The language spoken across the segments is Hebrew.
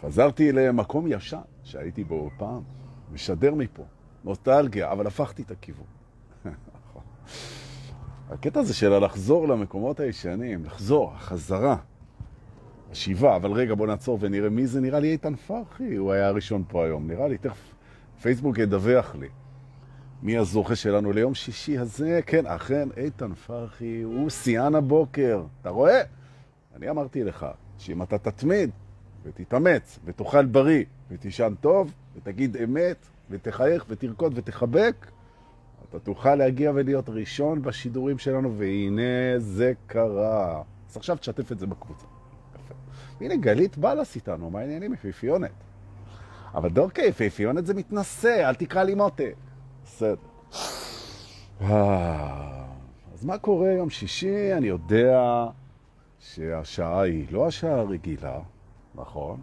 חזרתי למקום ישן שהייתי בו פעם, משדר מפה, נוסטלגיה, אבל הפכתי את הכיוון. הקטע הזה של לחזור למקומות הישנים, לחזור, החזרה, השיבה, אבל רגע בוא נעצור ונראה מי זה, נראה לי איתן פרחי, הוא היה הראשון פה היום, נראה לי, תכף פייסבוק ידווח לי. מי הזוכה שלנו ליום שישי הזה? כן, אכן, איתן פרחי הוא שיאן הבוקר. אתה רואה? אני אמרתי לך שאם אתה תתמיד ותתאמץ ותאכל בריא ותישן טוב ותגיד אמת ותחייך ותרקוד ותחבק, אתה תוכל להגיע ולהיות ראשון בשידורים שלנו, והנה זה קרה. אז עכשיו תשתף את זה בקבוצה. יפה. והנה גלית בלס איתנו, מה העניינים? יפיפיונת. אבל דורקי, יפיפיונת זה מתנשא, אל תקרא לי מותק. בסדר. אז מה קורה יום שישי? אני יודע שהשעה היא לא השעה הרגילה, נכון?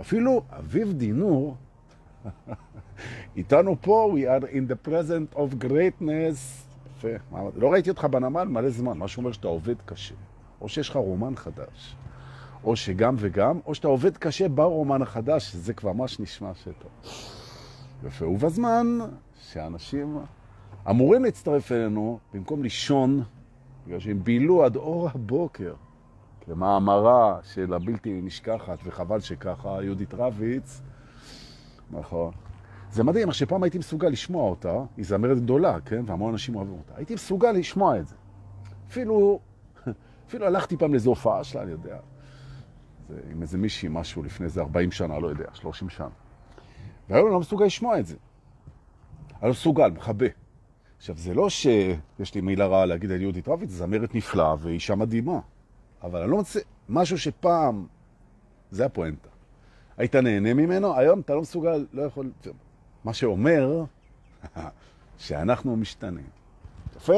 אפילו אביב דינור איתנו פה, we are in the present of greatness. יפה. לא ראיתי אותך בנמל מלא זמן, מה שאומר שאתה עובד קשה. או שיש לך רומן חדש, או שגם וגם, או שאתה עובד קשה ברומן החדש, זה כבר ממש נשמע שטוב. יפה. ובזמן שאנשים אמורים להצטרף אלינו, במקום לישון, בגלל שהם בילו עד אור הבוקר, כמאמרה של הבלתי נשכחת, וחבל שככה, יהודית רביץ, נכון. זה מדהים, איך שפעם הייתי מסוגל לשמוע אותה, היא זמרת גדולה, כן? והמון אנשים אוהבים אותה. הייתי מסוגל לשמוע את זה. אפילו, אפילו הלכתי פעם לאיזו הופעה שלה, אני יודע. זה, עם איזה מישהי, משהו לפני איזה 40 שנה, לא יודע, 30 שנה. והיום אני לא מסוגל לשמוע את זה. אני לא מסוגל, מכבה. עכשיו, זה לא שיש לי מילה רעה להגיד על יהודית רביץ, זמרת נפלאה ואישה מדהימה. אבל אני לא מצא משהו שפעם, זה הפואנטה. היית נהנה ממנו, היום אתה לא מסוגל, לא יכול... מה שאומר שאנחנו משתנים. יפה.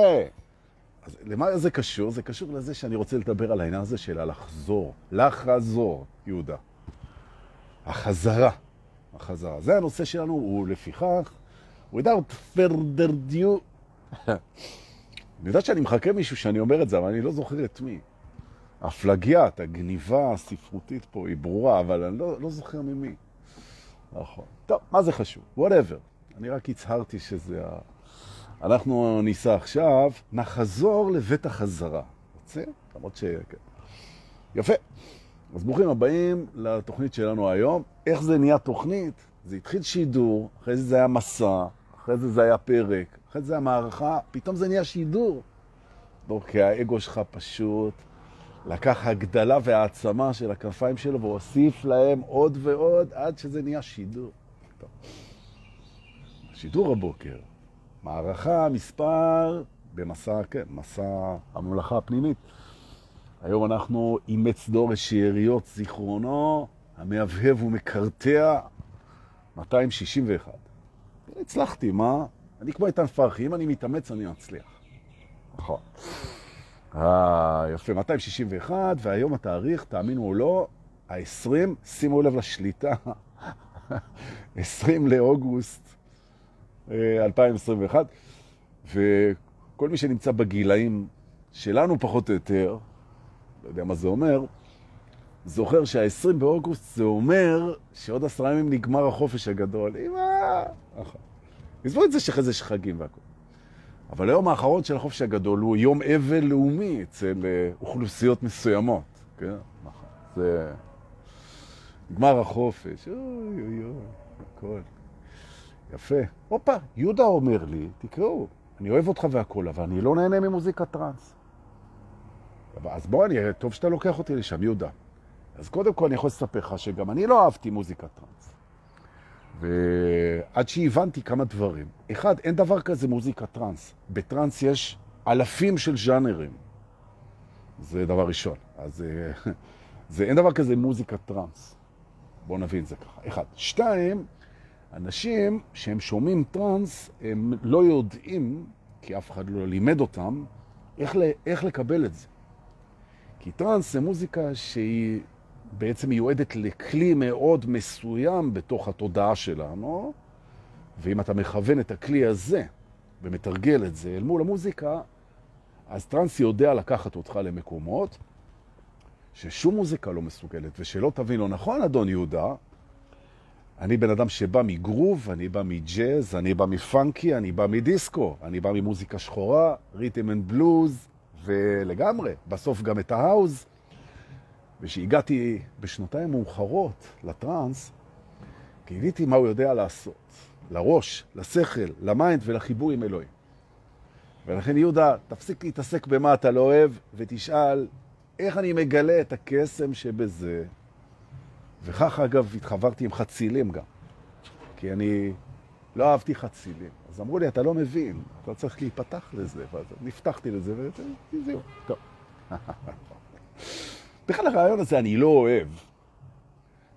אז למה זה קשור? זה קשור לזה שאני רוצה לדבר על העניין הזה של הלחזור. לחזור, יהודה. החזרה. החזרה. זה הנושא שלנו, הוא לפיכך, without further due. אני יודעת שאני מחכה מישהו שאני אומר את זה, אבל אני לא זוכר את מי. הפלגיית, הגניבה הספרותית פה היא ברורה, אבל אני לא, לא זוכר ממי. נכון. טוב, מה זה חשוב? whatever. אני רק הצהרתי שזה ה... אנחנו ניסע עכשיו, נחזור לבית החזרה. רוצה? למרות ש... יפה. אז ברוכים הבאים לתוכנית שלנו היום. איך זה נהיה תוכנית? זה התחיל שידור, אחרי זה זה היה מסע, אחרי זה זה היה פרק, אחרי זה זה היה מערכה, פתאום זה נהיה שידור. לא, כי האגו שלך פשוט לקח הגדלה והעצמה של הכנפיים שלו והוסיף להם עוד ועוד עד שזה נהיה שידור. טוב. שידור הבוקר, מערכה מספר במסע, כן, מסע הממלכה הפנימית. היום אנחנו אימץ דור שאריות זיכרונו, המהבהב ומקרטע 261. הצלחתי, מה? אני כמו איתן פרחי, אם אני מתאמץ אני מצליח. נכון. אה, יפה, 261, והיום התאריך, תאמינו או לא, ה-20, שימו לב לשליטה, 20 לאוגוסט 2021, אה, וכל מי שנמצא בגילאים שלנו פחות או יותר, לא יודע מה זה אומר, זוכר שה-20 באוגוסט זה אומר שעוד עשרה ימים נגמר החופש הגדול. אמא! עזבו את זה שאחרי זה יש חגים והכל. אבל היום האחרון של החופש הגדול הוא יום אבל לאומי אצל אה, אוכלוסיות מסוימות. כן. זה... נגמר החופש, אוי אוי אוי, הכל. יפה. הופה, יהודה אומר לי, תקראו, אני אוהב אותך והכל, אבל אני לא נהנה ממוזיקת טרנס. אז בוא, אני, טוב שאתה לוקח אותי לשם, יהודה. אז קודם כל אני יכול לספר לך שגם אני לא אהבתי מוזיקת טרנס. ועד שהבנתי כמה דברים. אחד, אין דבר כזה מוזיקה טרנס. בטרנס יש אלפים של ז'אנרים. זה דבר ראשון. אז אה, זה, אין דבר כזה מוזיקה טרנס. בואו נבין זה ככה. אחד. שתיים, אנשים שהם שומעים טרנס, הם לא יודעים, כי אף אחד לא לימד אותם, איך, איך לקבל את זה. כי טרנס זה מוזיקה שהיא בעצם מיועדת לכלי מאוד מסוים בתוך התודעה שלנו, ואם אתה מכוון את הכלי הזה ומתרגל את זה אל מול המוזיקה, אז טרנס יודע לקחת אותך למקומות ששום מוזיקה לא מסוגלת, ושלא תבין לא נכון, אדון יהודה, אני בן אדם שבא מגרוב, אני בא מג'אז, אני בא מ funky, אני בא מדיסקו, אני בא ממוזיקה שחורה, rhythm and blues, ולגמרי, בסוף גם את ההאוז. וכשהגעתי בשנותיי המאוחרות לטרנס, גיליתי מה הוא יודע לעשות. לראש, לשכל, ל mind ולחיבור עם אלוהים. ולכן יהודה, תפסיק להתעסק במה אתה לא אוהב, ותשאל איך אני מגלה את הקסם שבזה. וכך אגב התחברתי עם חצילים גם, כי אני לא אהבתי חצילים. אז אמרו לי, אתה לא מבין, אתה צריך להיפתח לזה. ואז נפתחתי לזה, וזהו, טוב. בכלל הרעיון הזה אני לא אוהב.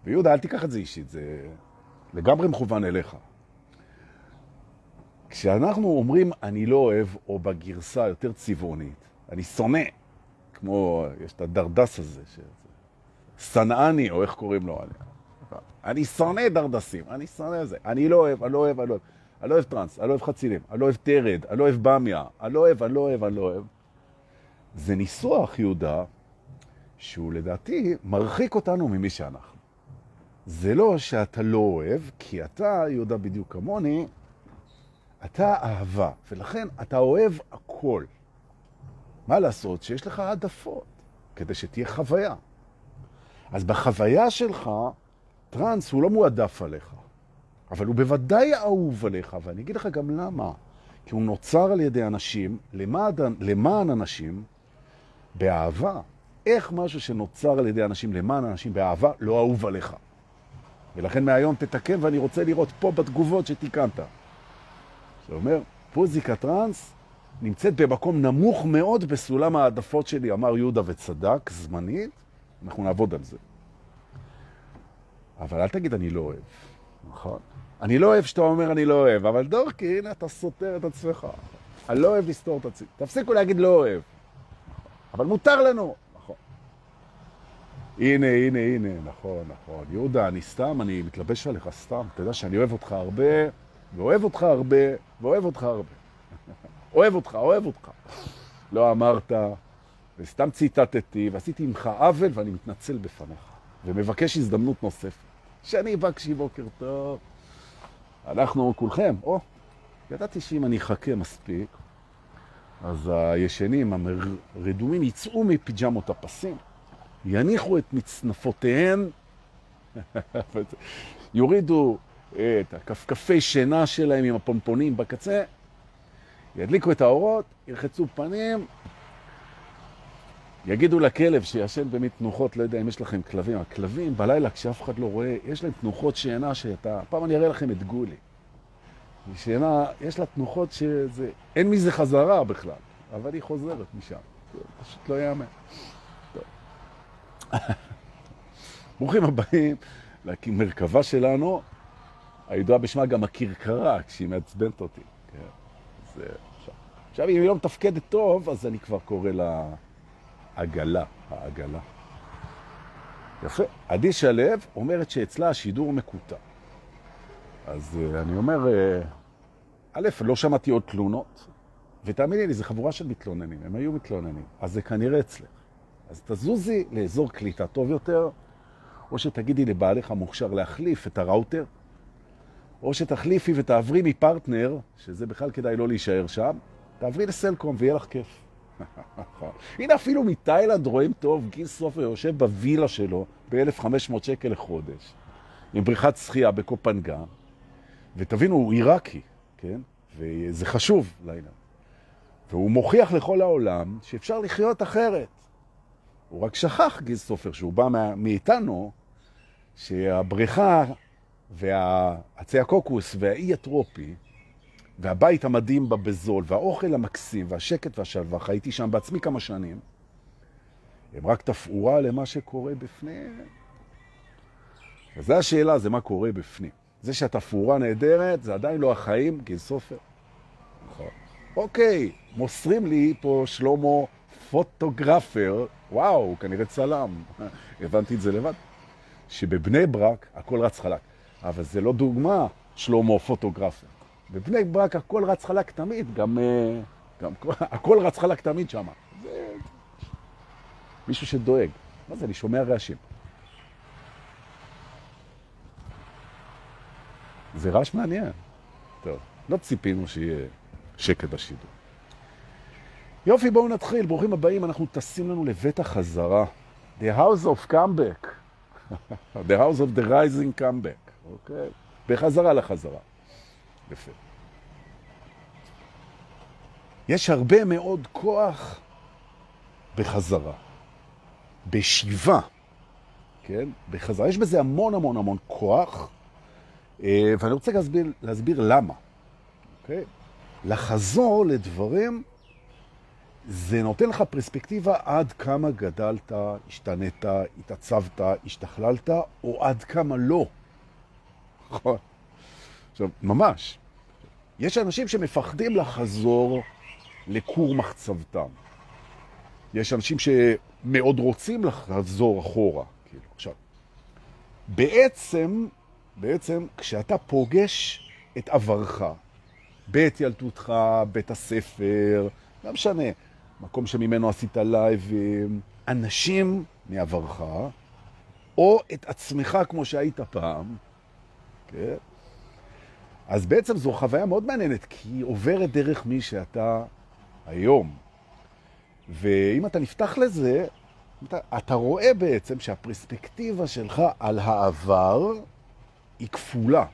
ויהודה, אל תיקח את זה אישית, זה לגמרי מכוון אליך. כשאנחנו אומרים אני לא אוהב, או בגרסה יותר צבעונית, אני שונא, כמו, יש את הדרדס הזה, שנאני, או איך קוראים לו, אני, אני שונא דרדסים, אני שונא זה, אני לא אוהב, אני לא אוהב, אני לא אוהב. אני לא אוהב טרנס, אני לא אוהב חצילים, אני לא אוהב תרד, אני לא אוהב במיה, אני לא אוהב, אני לא אוהב, אני לא אוהב. זה ניסוח, יהודה, שהוא לדעתי מרחיק אותנו ממי שאנחנו. זה לא שאתה לא אוהב, כי אתה, יהודה בדיוק כמוני, אתה אהבה, ולכן אתה אוהב הכל. מה לעשות? שיש לך העדפות, כדי שתהיה חוויה. אז בחוויה שלך, טרנס הוא לא מועדף עליך, אבל הוא בוודאי אהוב עליך, ואני אגיד לך גם למה. כי הוא נוצר על ידי אנשים, למען, למען אנשים, באהבה. איך משהו שנוצר על ידי אנשים למען אנשים באהבה לא אהוב עליך? ולכן מהיום תתקן, ואני רוצה לראות פה בתגובות שתיקנת. זה אומר, פוזיקה טרנס נמצאת במקום נמוך מאוד בסולם העדפות שלי, אמר יהודה וצדק, זמנית, אנחנו נעבוד על זה. אבל אל תגיד אני לא אוהב, נכון? אני לא אוהב שאתה אומר אני לא אוהב, אבל דורקי, הנה אתה סותר את עצמך. אני לא אוהב לסתור את עצמי. תפסיקו להגיד לא אוהב. אבל מותר לנו. נכון. הנה, הנה, הנה, נכון, נכון. יהודה, אני סתם, אני מתלבש עליך סתם. אתה יודע שאני אוהב אותך הרבה, ואוהב אותך הרבה, ואוהב אותך הרבה. אוהב אותך, אוהב אותך. לא אמרת, וסתם ציטטתי, ועשיתי ממך עוול, ואני מתנצל בפניך, ומבקש הזדמנות נוספת. שאני בקשי בוקר טוב. אנחנו כולכם, או, ידעתי שאם אני אחכה מספיק, אז הישנים, הרדומים, יצאו מפיג'מות הפסים, יניחו את מצנפותיהם, יורידו את הכפכפי שינה שלהם עם הפונפונים בקצה, ידליקו את האורות, ירחצו פנים, יגידו לכלב שישן במי תנוחות, לא יודע אם יש לכם כלבים, הכלבים בלילה כשאף אחד לא רואה, יש להם תנוחות שינה שאתה, פעם אני אראה לכם את גולי. שינה, יש לה תנוחות שזה, אין מזה חזרה בכלל, אבל היא חוזרת משם. פשוט לא יאמן. ברוכים הבאים למרכבה שלנו, הידועה בשמה גם הכרכרה, כשהיא מעצבנת אותי. כן. זה, עכשיו, אם היא לא מתפקדת טוב, אז אני כבר קורא לה עגלה, העגלה. יפה. עדי שלו אומרת שאצלה השידור מקוטע. אז uh, אני אומר, uh, א', לא שמעתי עוד תלונות, ותאמיני לי, זו חבורה של מתלוננים, הם היו מתלוננים, אז זה כנראה אצלך. אז תזוזי לאזור קליטה טוב יותר, או שתגידי לבעלך המוכשר להחליף את הראוטר, או שתחליפי ותעברי מפרטנר, שזה בכלל כדאי לא להישאר שם, תעברי לסלקום ויהיה לך כיף. הנה אפילו מתאילנד רואים טוב, גיל סופר יושב בווילה שלו ב-1500 שקל לחודש, עם בריכת שחייה בקופנגה, ותבינו, הוא עיראקי, כן? וזה חשוב לעניין. והוא מוכיח לכל העולם שאפשר לחיות אחרת. הוא רק שכח, גיל סופר, שהוא בא מאיתנו, שהבריכה והעצי הקוקוס והאי הטרופי והבית המדהים בה בזול והאוכל המקסים והשקט והשלווה, חייתי שם בעצמי כמה שנים, הם רק תפאורה למה שקורה בפנים. וזו השאלה, זה מה קורה בפנים. זה שהתפאורה נהדרת, זה עדיין לא החיים, גיל סופר. נכון. אוקיי, מוסרים לי פה שלמה פוטוגרפר, וואו, כנראה צלם, הבנתי את זה לבד, שבבני ברק הכל רץ חלק. אבל זה לא דוגמה שלמה פוטוגרפיה. בבני ברק הכל רץ חלק תמיד, גם, אה, גם הכל רץ חלק תמיד שם. מישהו שדואג. מה זה, אני שומע רעשים. זה רעש מעניין. טוב, לא ציפינו שיהיה שקט בשידור. יופי, בואו נתחיל. ברוכים הבאים, אנחנו טסים לנו לבית החזרה. The House of Comeback. The House of the Rising Comeback. אוקיי? Okay. בחזרה לחזרה. יפה. יש הרבה מאוד כוח בחזרה, בשיבה, כן? בחזרה. יש בזה המון המון המון כוח, אה, ואני רוצה להסביר, להסביר למה. אוקיי? לחזור לדברים, זה נותן לך פרספקטיבה עד כמה גדלת, השתנית, התעצבת, השתכללת, או עד כמה לא. נכון. עכשיו, ממש. יש אנשים שמפחדים לחזור לכור מחצבתם. יש אנשים שמאוד רוצים לחזור אחורה. כאילו. עכשיו, בעצם, בעצם, כשאתה פוגש את עברך, בית ילדותך, בית הספר, לא משנה, מקום שממנו עשית לייבים, אנשים מעברך, או את עצמך כמו שהיית פעם, כן? אז בעצם זו חוויה מאוד מעניינת, כי היא עוברת דרך מי שאתה היום. ואם אתה נפתח לזה, אתה, אתה רואה בעצם שהפרספקטיבה שלך על העבר היא כפולה.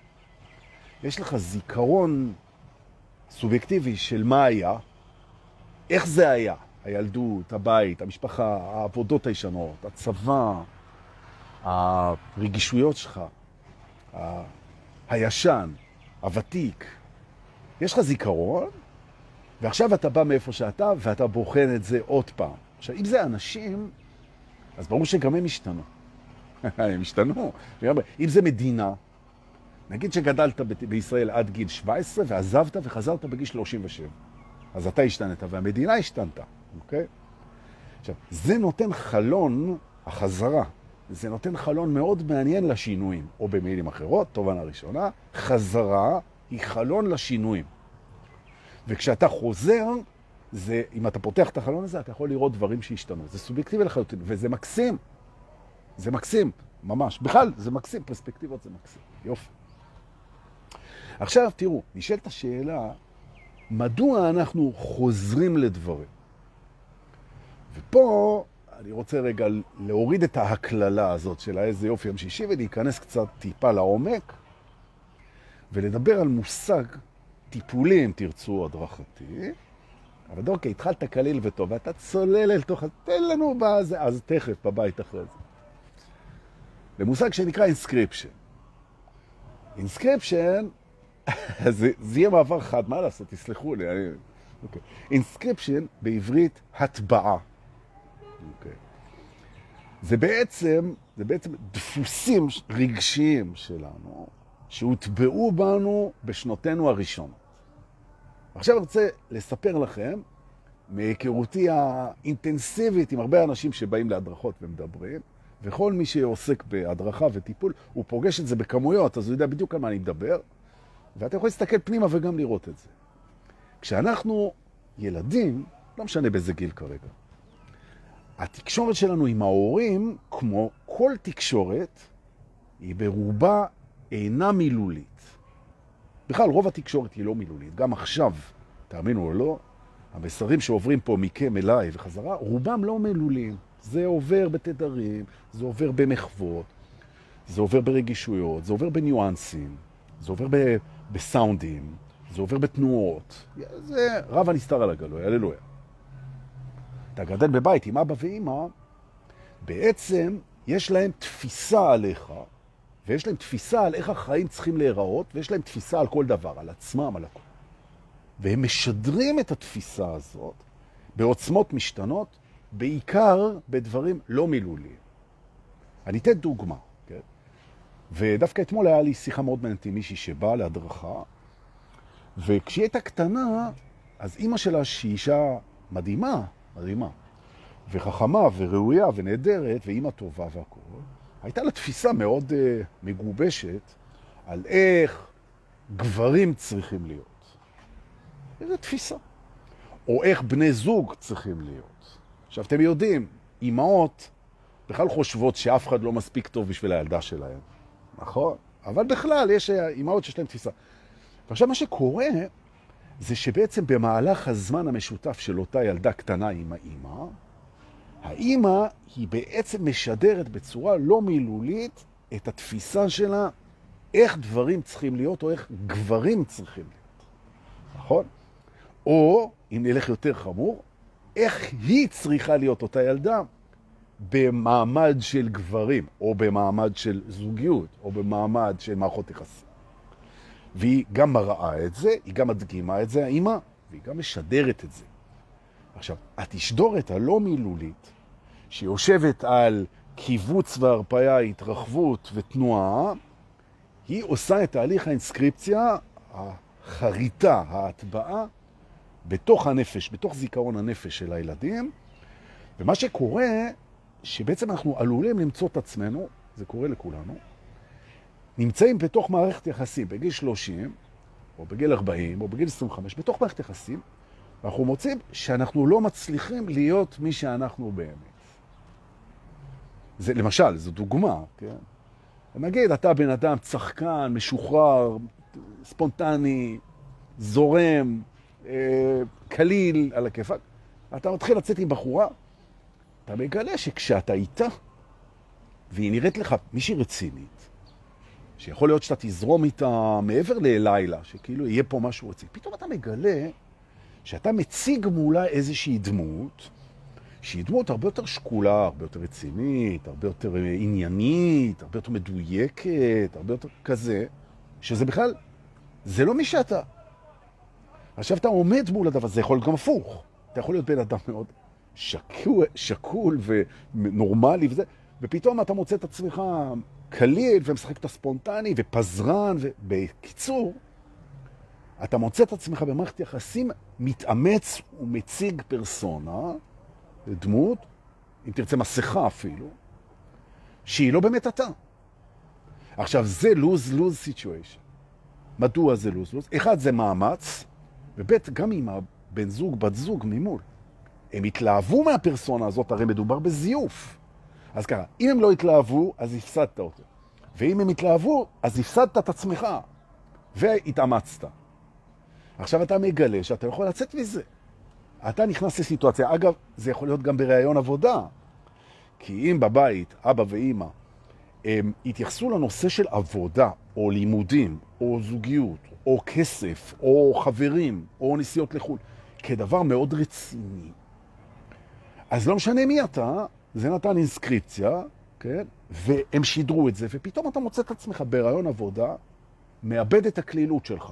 יש לך זיכרון סובייקטיבי של מה היה, איך זה היה, הילדות, הבית, המשפחה, העבודות הישנות, הצבא, הרגישויות שלך, הישן, הוותיק. יש לך זיכרון, ועכשיו אתה בא מאיפה שאתה, ואתה בוחן את זה עוד פעם. עכשיו, אם זה אנשים, אז ברור שגם הם השתנו. הם השתנו. אם זה מדינה, נגיד שגדלת בישראל עד גיל 17 ועזבת וחזרת בגיל 37. אז אתה השתנת והמדינה השתנתה, אוקיי? עכשיו, זה נותן חלון, החזרה, זה נותן חלון מאוד מעניין לשינויים, או במילים אחרות, תובנה ראשונה, חזרה היא חלון לשינויים. וכשאתה חוזר, זה, אם אתה פותח את החלון הזה, אתה יכול לראות דברים שהשתנו. זה סובייקטיבי לחלוטין, וזה מקסים. זה מקסים, ממש. בכלל, זה מקסים, פרספקטיבות זה מקסים. יופי. עכשיו, תראו, נשאלת השאלה, מדוע אנחנו חוזרים לדברים? ופה אני רוצה רגע להוריד את ההקללה הזאת של איזה יופי יום שישי ולהיכנס קצת טיפה לעומק ולדבר על מושג טיפולי, אם תרצו, הדרכתי. אבל אוקיי, התחלת קליל וטוב, ואתה צולל אל תוך... תן לנו בזה, אז תכף, בבית אחרי זה. למושג שנקרא inscription. inscription, זה, זה יהיה מעבר חד, מה לעשות, תסלחו לי. אני... אוקיי. inscription בעברית הטבעה. אוקיי. זה בעצם, זה בעצם דפוסים רגשיים שלנו, שהוטבעו בנו בשנותינו הראשונות. עכשיו אני רוצה לספר לכם, מהיכרותי האינטנסיבית עם הרבה אנשים שבאים להדרכות ומדברים, וכל מי שעוסק בהדרכה וטיפול, הוא פוגש את זה בכמויות, אז הוא יודע בדיוק על מה אני מדבר, ואתה יכול להסתכל פנימה וגם לראות את זה. כשאנחנו ילדים, לא משנה באיזה גיל כרגע, התקשורת שלנו עם ההורים, כמו כל תקשורת, היא ברובה אינה מילולית. בכלל, רוב התקשורת היא לא מילולית. גם עכשיו, תאמינו או לא, המסרים שעוברים פה מכם אליי וחזרה, רובם לא מילוליים. זה עובר בתדרים, זה עובר במחוות, זה עובר ברגישויות, זה עובר בניואנסים, זה עובר בסאונדים, זה עובר בתנועות. זה רב הנסתר על הגלוי, הללויה. אתה גדל בבית עם אבא ואמא, בעצם יש להם תפיסה עליך, ויש להם תפיסה על איך החיים צריכים להיראות, ויש להם תפיסה על כל דבר, על עצמם, על הכל. והם משדרים את התפיסה הזאת בעוצמות משתנות, בעיקר בדברים לא מילוליים. אני אתן דוגמה, כן? ודווקא אתמול היה לי שיחה מאוד מעניינת עם מישהי שבאה להדרכה, וכשהיא הייתה קטנה, אז אימא שלה, שהיא אישה מדהימה, מדהימה, וחכמה וראויה ונהדרת, ואימא טובה והכל, הייתה לה תפיסה מאוד uh, מגובשת על איך גברים צריכים להיות. איזו תפיסה. או איך בני זוג צריכים להיות. עכשיו, אתם יודעים, אמהות בכלל חושבות שאף אחד לא מספיק טוב בשביל הילדה שלהם. נכון? אבל בכלל, יש אמהות שיש להן תפיסה. ועכשיו, מה שקורה זה שבעצם במהלך הזמן המשותף של אותה ילדה קטנה עם האימא, האימא היא בעצם משדרת בצורה לא מילולית את התפיסה שלה איך דברים צריכים להיות או איך גברים צריכים להיות. נכון? או, אם נלך יותר חמור, איך היא צריכה להיות אותה ילדה במעמד של גברים, או במעמד של זוגיות, או במעמד של מערכות יחסים. והיא גם מראה את זה, היא גם מדגימה את זה, האמא, והיא גם משדרת את זה. עכשיו, התשדורת הלא מילולית, שיושבת על קיבוץ והרפאיה, התרחבות ותנועה, היא עושה את תהליך האינסקריפציה, החריטה, ההטבעה, בתוך הנפש, בתוך זיכרון הנפש של הילדים, ומה שקורה, שבעצם אנחנו עלולים למצוא את עצמנו, זה קורה לכולנו, נמצאים בתוך מערכת יחסים בגיל 30, או בגיל 40, או בגיל 25, בתוך מערכת יחסים, ואנחנו מוצאים שאנחנו לא מצליחים להיות מי שאנחנו באמת. זה, למשל, זו דוגמה, כן? נגיד, אתה בן אדם צחקן, משוחרר, ספונטני, זורם, אה, קליל על הכיפק, אתה מתחיל לצאת עם בחורה, אתה מגלה שכשאתה איתה, והיא נראית לך מישהי רצינית, שיכול להיות שאתה תזרום איתה מעבר ללילה, שכאילו יהיה פה משהו רציני, פתאום אתה מגלה שאתה מציג מולה איזושהי דמות, שהיא דמות הרבה יותר שקולה, הרבה יותר רצינית, הרבה יותר אה, עניינית, הרבה יותר מדויקת, הרבה יותר כזה, שזה בכלל, זה לא מי שאתה. עכשיו אתה עומד מול הדבר, זה יכול להיות גם הפוך. אתה יכול להיות בן אדם מאוד שקול, שקול ונורמלי וזה, ופתאום אתה מוצא את עצמך קליל ומשחק את הספונטני ופזרן, ובקיצור, אתה מוצא את עצמך במערכת יחסים מתאמץ ומציג פרסונה, דמות, אם תרצה מסכה אפילו, שהיא לא באמת אתה. עכשיו, זה lose-lose situation. מדוע זה lose-lose? אחד, זה מאמץ, וב' גם עם הבן זוג, בת זוג ממול. הם התלהבו מהפרסונה הזאת, הרי מדובר בזיוף. אז ככה, אם הם לא התלהבו, אז הפסדת אותו. ואם הם התלהבו, אז הפסדת את עצמך, והתאמצת. עכשיו אתה מגלה שאתה יכול לצאת מזה. אתה נכנס לסיטואציה, אגב, זה יכול להיות גם בראיון עבודה, כי אם בבית, אבא ואימא, הם התייחסו לנושא של עבודה, או לימודים, או זוגיות, או כסף, או חברים, או נסיעות לחו"ל, כדבר מאוד רציני. אז לא משנה מי אתה, זה נתן אינסקריפציה, כן? והם שידרו את זה, ופתאום אתה מוצא את עצמך ברעיון עבודה, מאבד את הכלילות שלך,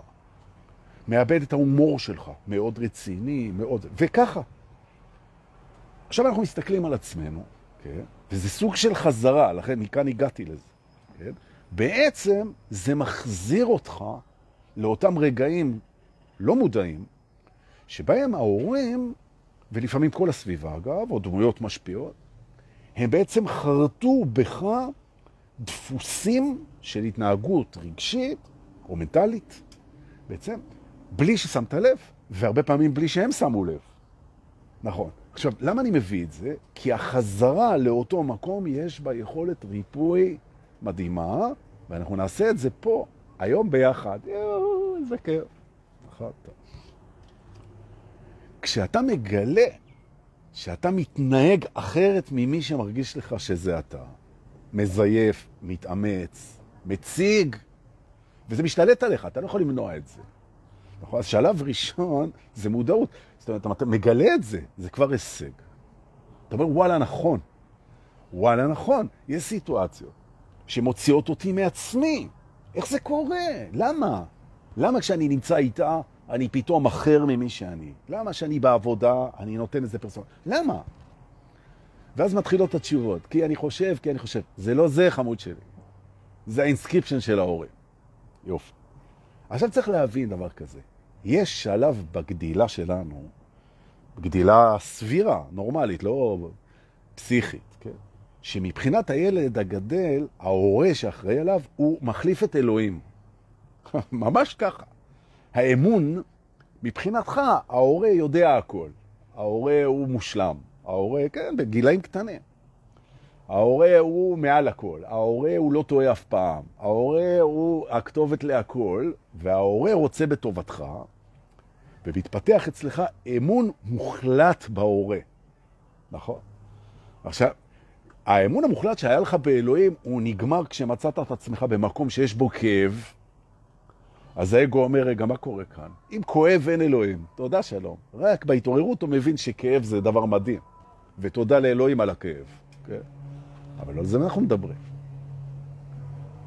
מאבד את ההומור שלך, מאוד רציני, מאוד... וככה. עכשיו אנחנו מסתכלים על עצמנו, כן? וזה סוג של חזרה, לכן מכאן הגעתי לזה, כן? בעצם זה מחזיר אותך לאותם רגעים לא מודעים, שבהם ההורים, ולפעמים כל הסביבה אגב, או דמויות משפיעות, הם בעצם חרטו בך דפוסים של התנהגות רגשית או מנטלית, בעצם, בלי ששמת לב, והרבה פעמים בלי שהם שמו לב. נכון. עכשיו, למה אני מביא את זה? כי החזרה לאותו מקום יש בה יכולת ריפוי מדהימה, ואנחנו נעשה את זה פה, היום ביחד. יואו, איזה כיף. נכון. כשאתה מגלה שאתה מתנהג אחרת ממי שמרגיש לך שזה אתה, מזייף, מתאמץ, מציג, וזה משתלט עליך, אתה לא יכול למנוע את זה. נכון? אז שלב ראשון זה מודעות. זאת אומרת, אתה מגלה את זה, זה כבר הישג. אתה אומר, וואלה, נכון. וואלה, נכון. יש סיטואציות שמוציאות אותי מעצמי. איך זה קורה? למה? למה כשאני נמצא איתה, אני פתאום אחר ממי שאני? למה שאני בעבודה, אני נותן איזה פרסונה? למה? ואז מתחילות התשובות, כי אני חושב, כי אני חושב. זה לא זה, חמוד שלי. זה ה inscription של ההורים. יופי. עכשיו צריך להבין דבר כזה. יש שלב בגדילה שלנו, גדילה סבירה, נורמלית, לא פסיכית, כן? שמבחינת הילד הגדל, ההורה שאחראי עליו, הוא מחליף את אלוהים. ממש ככה. האמון, מבחינתך, ההורה יודע הכל. ההורה הוא מושלם. ההורה, כן, בגילאים קטנים. ההורה הוא מעל הכל, ההורה הוא לא טועה אף פעם, ההורה הוא הכתובת להכל, וההורה רוצה בטובתך, ומתפתח אצלך אמון מוחלט בהורה, נכון? עכשיו, האמון המוחלט שהיה לך באלוהים, הוא נגמר כשמצאת את עצמך במקום שיש בו כאב, אז האגו אומר, רגע, מה קורה כאן? אם כואב אין אלוהים, תודה שלום. רק בהתעוררות הוא מבין שכאב זה דבר מדהים, ותודה לאלוהים על הכאב. כן? אבל על זה אנחנו מדברים.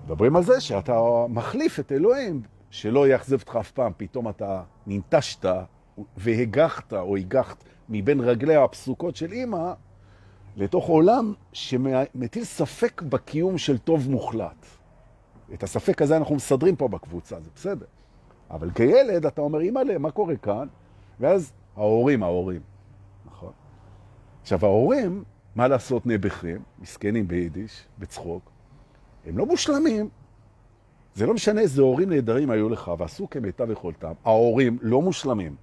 מדברים על זה שאתה מחליף את אלוהים, שלא יאכזב אותך אף פעם. פתאום אתה ננטשת והגחת או הגחת מבין רגלי הפסוקות של אמא לתוך עולם שמטיל ספק בקיום של טוב מוחלט. את הספק הזה אנחנו מסדרים פה בקבוצה, זה בסדר. אבל כילד אתה אומר, אמא, מה קורה כאן? ואז ההורים, ההורים, נכון? עכשיו, ההורים מה לעשות נעבכים, מסכנים ביידיש, בצחוק, הם לא מושלמים. זה לא משנה איזה הורים נהדרים היו לך, ועשו כמיטב יכולתם, ההורים לא מושלמים,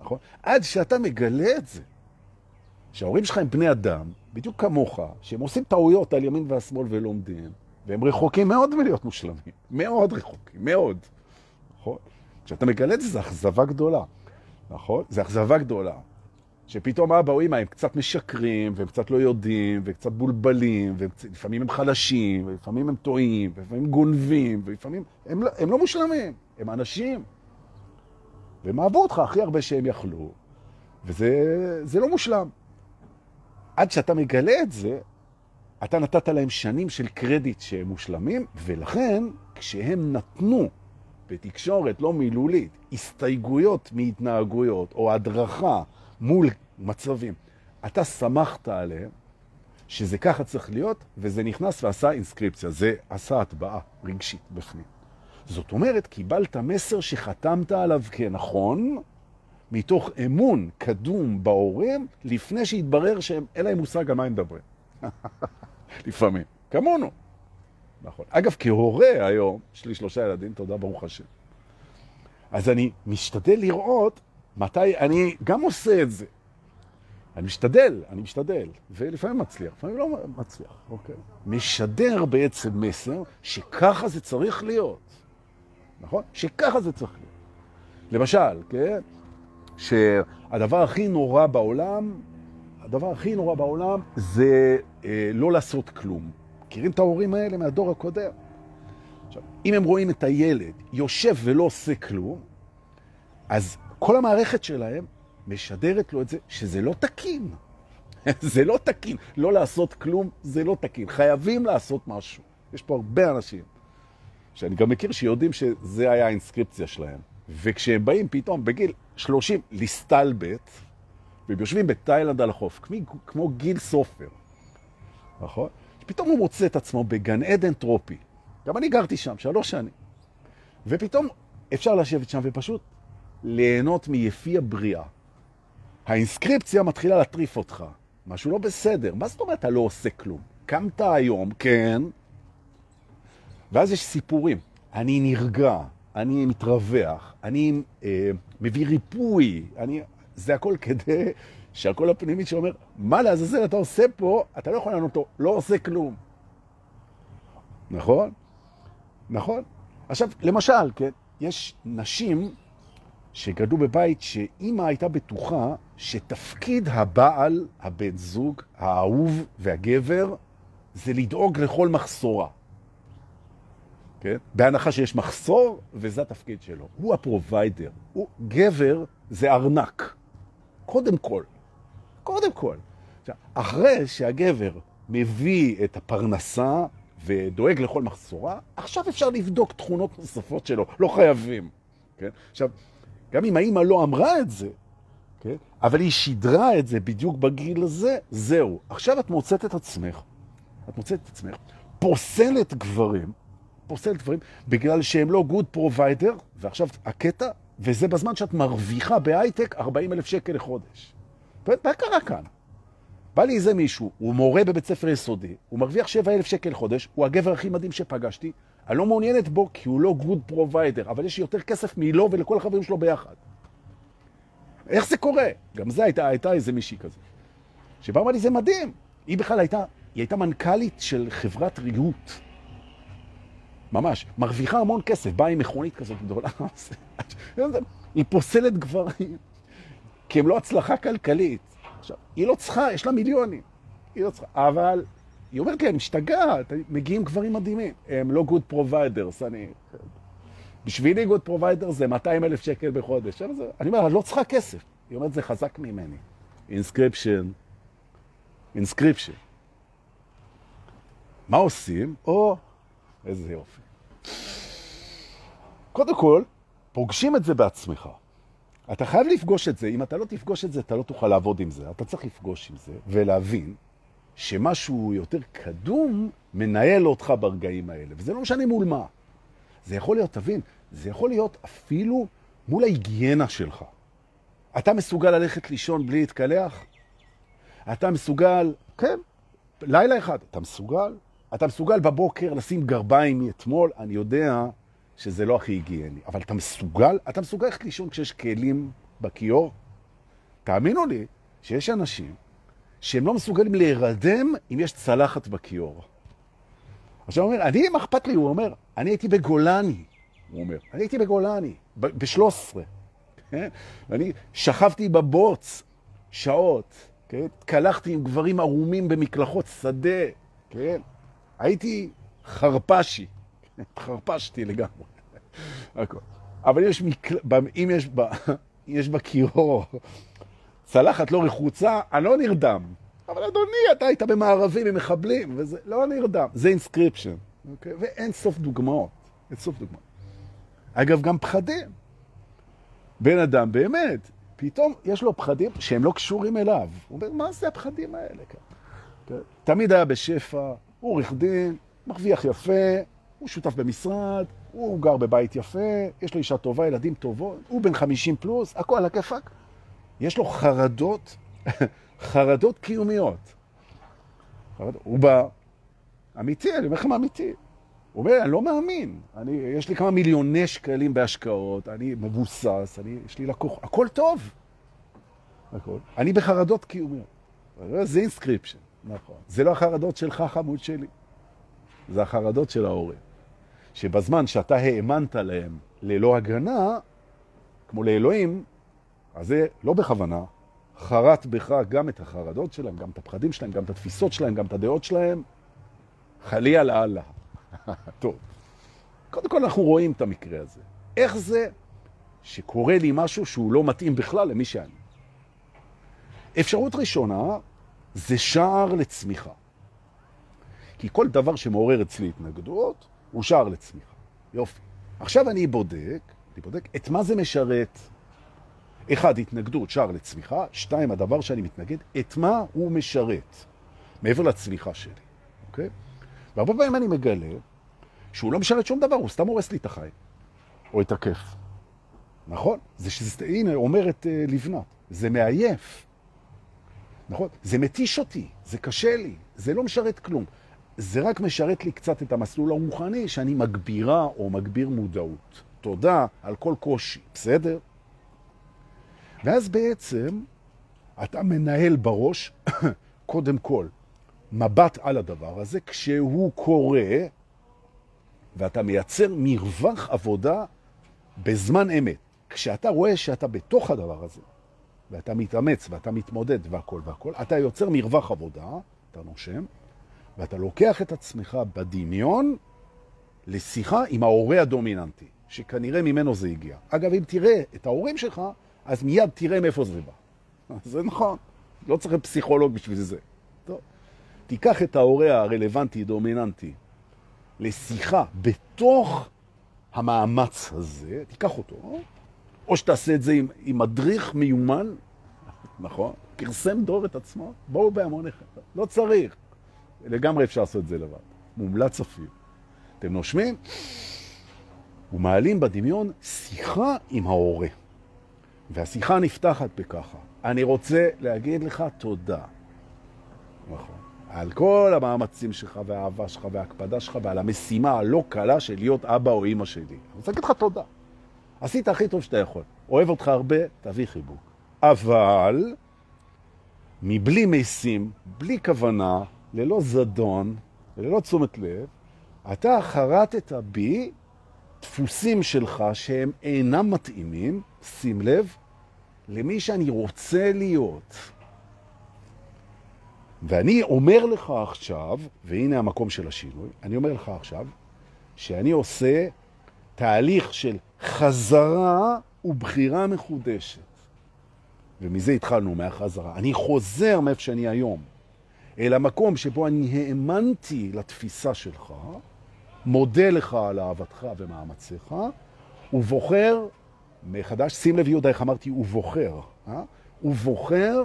נכון? עד שאתה מגלה את זה, שההורים שלך הם בני אדם, בדיוק כמוך, שהם עושים טעויות על ימין והשמאל ולומדים, והם רחוקים מאוד מלהיות מושלמים, מאוד רחוקים, מאוד, נכון? כשאתה מגלה את זה, זה אכזבה גדולה, נכון? זה אכזבה גדולה. שפתאום אבא או אמא הם קצת משקרים, והם קצת לא יודעים, וקצת בולבלים, ולפעמים הם חלשים, ולפעמים הם טועים, ולפעמים גונבים, ולפעמים הם לא, הם לא מושלמים, הם אנשים. והם אהבו אותך הכי הרבה שהם יכלו, וזה לא מושלם. עד שאתה מגלה את זה, אתה נתת להם שנים של קרדיט שהם מושלמים, ולכן כשהם נתנו בתקשורת לא מילולית הסתייגויות מהתנהגויות או הדרכה מול מצבים. אתה שמחת עליהם שזה ככה צריך להיות, וזה נכנס ועשה אינסקריפציה, זה עשה הטבעה רגשית בפנים. זאת אומרת, קיבלת מסר שחתמת עליו כנכון, מתוך אמון קדום בהורים, לפני שהתברר שהם, אין להם מושג על מה הם מדברים. לפעמים, כמונו. נכון. אגב, כהורה היום, יש לי שלושה ילדים, תודה, ברוך השם. אז אני משתדל לראות מתי אני גם עושה את זה. אני משתדל, אני משתדל, ולפעמים מצליח, לפעמים לא מצליח, אוקיי. משדר בעצם מסר שככה זה צריך להיות, נכון? שככה זה צריך להיות. למשל, כן? שהדבר הכי נורא בעולם, הדבר הכי נורא בעולם זה אה, לא לעשות כלום. מכירים את ההורים האלה מהדור הקודם? עכשיו, אם הם רואים את הילד יושב ולא עושה כלום, אז כל המערכת שלהם משדרת לו את זה שזה לא תקין. זה לא תקין. לא לעשות כלום זה לא תקין. חייבים לעשות משהו. יש פה הרבה אנשים שאני גם מכיר שיודעים שזה היה האינסקריפציה שלהם. וכשהם באים פתאום בגיל 30 להסתלבט, והם יושבים בתאילנד על החוף, כמו, כמו גיל סופר, נכון? פתאום הוא מוצא את עצמו בגן עדן טרופי. גם אני גרתי שם שלוש שנים. ופתאום אפשר לשבת שם ופשוט ליהנות מיפי הבריאה. האינסקריפציה מתחילה לטריף אותך. משהו לא בסדר. מה זאת אומרת אתה לא עושה כלום? קמת היום, כן, ואז יש סיפורים. אני נרגע, אני מתרווח, אני אה, מביא ריפוי, אני... זה הכל כדי שהכל הפנימי שאומר, מה לעזאזל אתה עושה פה, אתה לא יכול לענות אותו, לא עושה כלום. נכון? נכון? עכשיו, למשל, כן, יש נשים שגדלו בבית שאימא הייתה בטוחה שתפקיד הבעל, הבן זוג, האהוב והגבר, זה לדאוג לכל מחסורה. כן? בהנחה שיש מחסור, וזה התפקיד שלו. הוא ה provider. הוא גבר זה ארנק. קודם כל. קודם כל. אחרי שהגבר מביא את הפרנסה ודואג לכל מחסורה, עכשיו אפשר לבדוק תכונות נוספות שלו. לא חייבים. כן? עכשיו, גם אם האמא לא אמרה את זה, כן? אבל היא שידרה את זה בדיוק בגיל הזה, זהו. עכשיו את מוצאת את עצמך, את מוצאת את עצמך, פוסלת גברים, פוסלת גברים, בגלל שהם לא good provider, ועכשיו הקטע, וזה בזמן שאת מרוויחה בהייטק 40 אלף שקל לחודש. מה קרה כאן? בא לי איזה מישהו, הוא מורה בבית ספר יסודי, הוא מרוויח 7,000 שקל חודש, הוא הגבר הכי מדהים שפגשתי, אני לא מעוניינת בו כי הוא לא good provider, אבל יש יותר כסף מלא ולכל החברים שלו ביחד. איך זה קורה? גם זה הייתה, הייתה איזה מישהי כזה. שבא אמר לי, זה מדהים. היא בכלל הייתה, היא הייתה מנכ"לית של חברת ריהוט. ממש, מרוויחה המון כסף, באה עם מכונית כזאת גדולה. היא פוסלת גברים, כי הם לא הצלחה כלכלית. עכשיו, היא לא צריכה, יש לה מיליונים. היא לא צריכה, אבל היא אומרת לי, אני משתגעת, מגיעים גברים מדהימים. הם לא good providers, אני... בשבילי good providers זה 200 אלף שקל בחודש. אני אומר, אני לא צריכה כסף. היא אומרת, זה חזק ממני. inscription. inscription. מה עושים? או, איזה יופי. קודם כל, פוגשים את זה בעצמך. אתה חייב לפגוש את זה. אם אתה לא תפגוש את זה, אתה לא תוכל לעבוד עם זה. אתה צריך לפגוש עם זה ולהבין שמשהו יותר קדום מנהל אותך ברגעים האלה. וזה לא משנה מול מה. זה יכול להיות, תבין, זה יכול להיות אפילו מול ההיגיינה שלך. אתה מסוגל ללכת לישון בלי להתקלח? אתה מסוגל, כן, לילה אחד, אתה מסוגל? אתה מסוגל בבוקר לשים גרביים מאתמול? אני יודע שזה לא הכי היגייני, אבל אתה מסוגל? אתה מסוגל ללכת לישון כשיש כלים בכיור? תאמינו לי שיש אנשים שהם לא מסוגלים להירדם אם יש צלחת בכיור. עכשיו הוא אומר, אני, מה אכפת לי? הוא אומר, אני הייתי בגולני. הוא אומר, אני הייתי בגולני, ב-13. כן? ואני שכבתי בבוץ שעות, כן? קלחתי עם גברים ערומים במקלחות שדה, כן? הייתי חרפשי, חרפשתי לגמרי. אבל יש מקל... אם יש, ב... יש בכיור צלחת לא רחוצה, אני לא נרדם. אבל אדוני, אתה היית במארבים עם מחבלים, וזה לא נרדם. זה inscription, אוקיי? ואין סוף דוגמאות. אין סוף דוגמאות. אגב, גם פחדים. בן אדם באמת, פתאום יש לו פחדים שהם לא קשורים אליו. הוא אומר, מה זה הפחדים האלה? כן? תמיד היה בשפע, הוא עורך דין, מרוויח יפה, הוא שותף במשרד, הוא גר בבית יפה, יש לו אישה טובה, ילדים טובות, הוא בן 50 פלוס, הכל על הכיפק. יש לו חרדות, חרדות קיומיות. הוא בא, אמיתי, אני אומר לכם אמיתי. הוא אומר, אני לא מאמין, אני, יש לי כמה מיליוני שקלים בהשקעות, אני מבוסס, אני, יש לי לקוח, הכל טוב. הכל. אני בחרדות קיומיות. זה inscription, נכון. זה לא החרדות שלך, חמוד שלי. זה החרדות של ההורים. שבזמן שאתה האמנת להם ללא הגנה, כמו לאלוהים, אז זה לא בכוונה, חרט בך גם את החרדות שלהם, גם את הפחדים שלהם, גם את התפיסות שלהם, גם את הדעות שלהם, הלאה והלאה. טוב, קודם כל אנחנו רואים את המקרה הזה. איך זה שקורה לי משהו שהוא לא מתאים בכלל למי שאני? אפשרות ראשונה זה שער לצמיחה. כי כל דבר שמעורר אצלי התנגדות הוא שער לצמיחה. יופי. עכשיו אני בודק, אני בודק את מה זה משרת. אחד, התנגדות, שער לצמיחה. שתיים, הדבר שאני מתנגד, את מה הוא משרת, מעבר לצמיחה שלי, אוקיי? והרבה פעמים אני מגלה שהוא לא משרת שום דבר, הוא סתם הורס לי את החיים, או את הכיף. נכון? זה שזה, הנה, אומרת uh, לבנת, זה מעייף. נכון? זה מתיש אותי, זה קשה לי, זה לא משרת כלום. זה רק משרת לי קצת את המסלול הרוחני שאני מגבירה או מגביר מודעות. תודה על כל קושי, בסדר? ואז בעצם אתה מנהל בראש, קודם כל, מבט על הדבר הזה, כשהוא קורה, ואתה מייצר מרווח עבודה בזמן אמת. כשאתה רואה שאתה בתוך הדבר הזה, ואתה מתאמץ ואתה מתמודד והכל והכל, אתה יוצר מרווח עבודה, אתה נושם, ואתה לוקח את עצמך בדמיון לשיחה עם ההורה הדומיננטי, שכנראה ממנו זה הגיע. אגב, אם תראה את ההורים שלך, אז מיד תראה מאיפה זה בא. זה נכון, לא צריך פסיכולוג בשביל זה. טוב. תיקח את ההורה הרלוונטי, דומיננטי, לשיחה בתוך המאמץ הזה, תיקח אותו, או שתעשה את זה עם, עם מדריך מיומן, נכון? פרסם דור את עצמו, בואו בהמוניכם, לא צריך. לגמרי אפשר לעשות את זה לבד. מומלץ אפילו. אתם נושמים ומעלים בדמיון שיחה עם ההורה. והשיחה נפתחת בככה. אני רוצה להגיד לך תודה. נכון. על כל המאמצים שלך והאהבה שלך וההקפדה שלך ועל המשימה הלא קלה של להיות אבא או אמא שלי. אני רוצה להגיד לך תודה. עשית הכי טוב שאתה יכול. אוהב אותך הרבה, תביא חיבוק. אבל מבלי מיסים, בלי כוונה, ללא זדון וללא תשומת לב, אתה חרטת בי דפוסים שלך שהם אינם מתאימים, שים לב, למי שאני רוצה להיות. ואני אומר לך עכשיו, והנה המקום של השינוי, אני אומר לך עכשיו, שאני עושה תהליך של חזרה ובחירה מחודשת. ומזה התחלנו, מהחזרה. אני חוזר מאיפה שאני היום, אל המקום שבו אני האמנתי לתפיסה שלך, מודה לך על אהבתך ומאמציך, ובוחר מחדש, שים לב יהודה, איך אמרתי, הוא בוחר, אה? הוא בוחר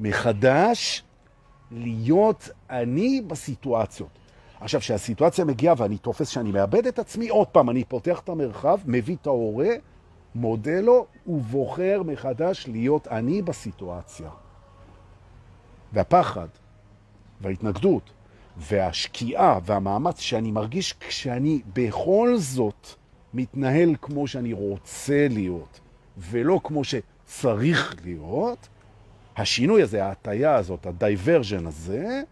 מחדש להיות אני בסיטואציות. עכשיו, כשהסיטואציה מגיעה ואני תופס שאני מאבד את עצמי, עוד פעם, אני פותח את המרחב, מביא את ההורה, מודה לו, ובוחר מחדש להיות אני בסיטואציה. והפחד, וההתנגדות, והשקיעה, והמאמץ שאני מרגיש כשאני בכל זאת מתנהל כמו שאני רוצה להיות, ולא כמו שצריך להיות, השינוי הזה, ההטייה הזאת, ה diversion הזה,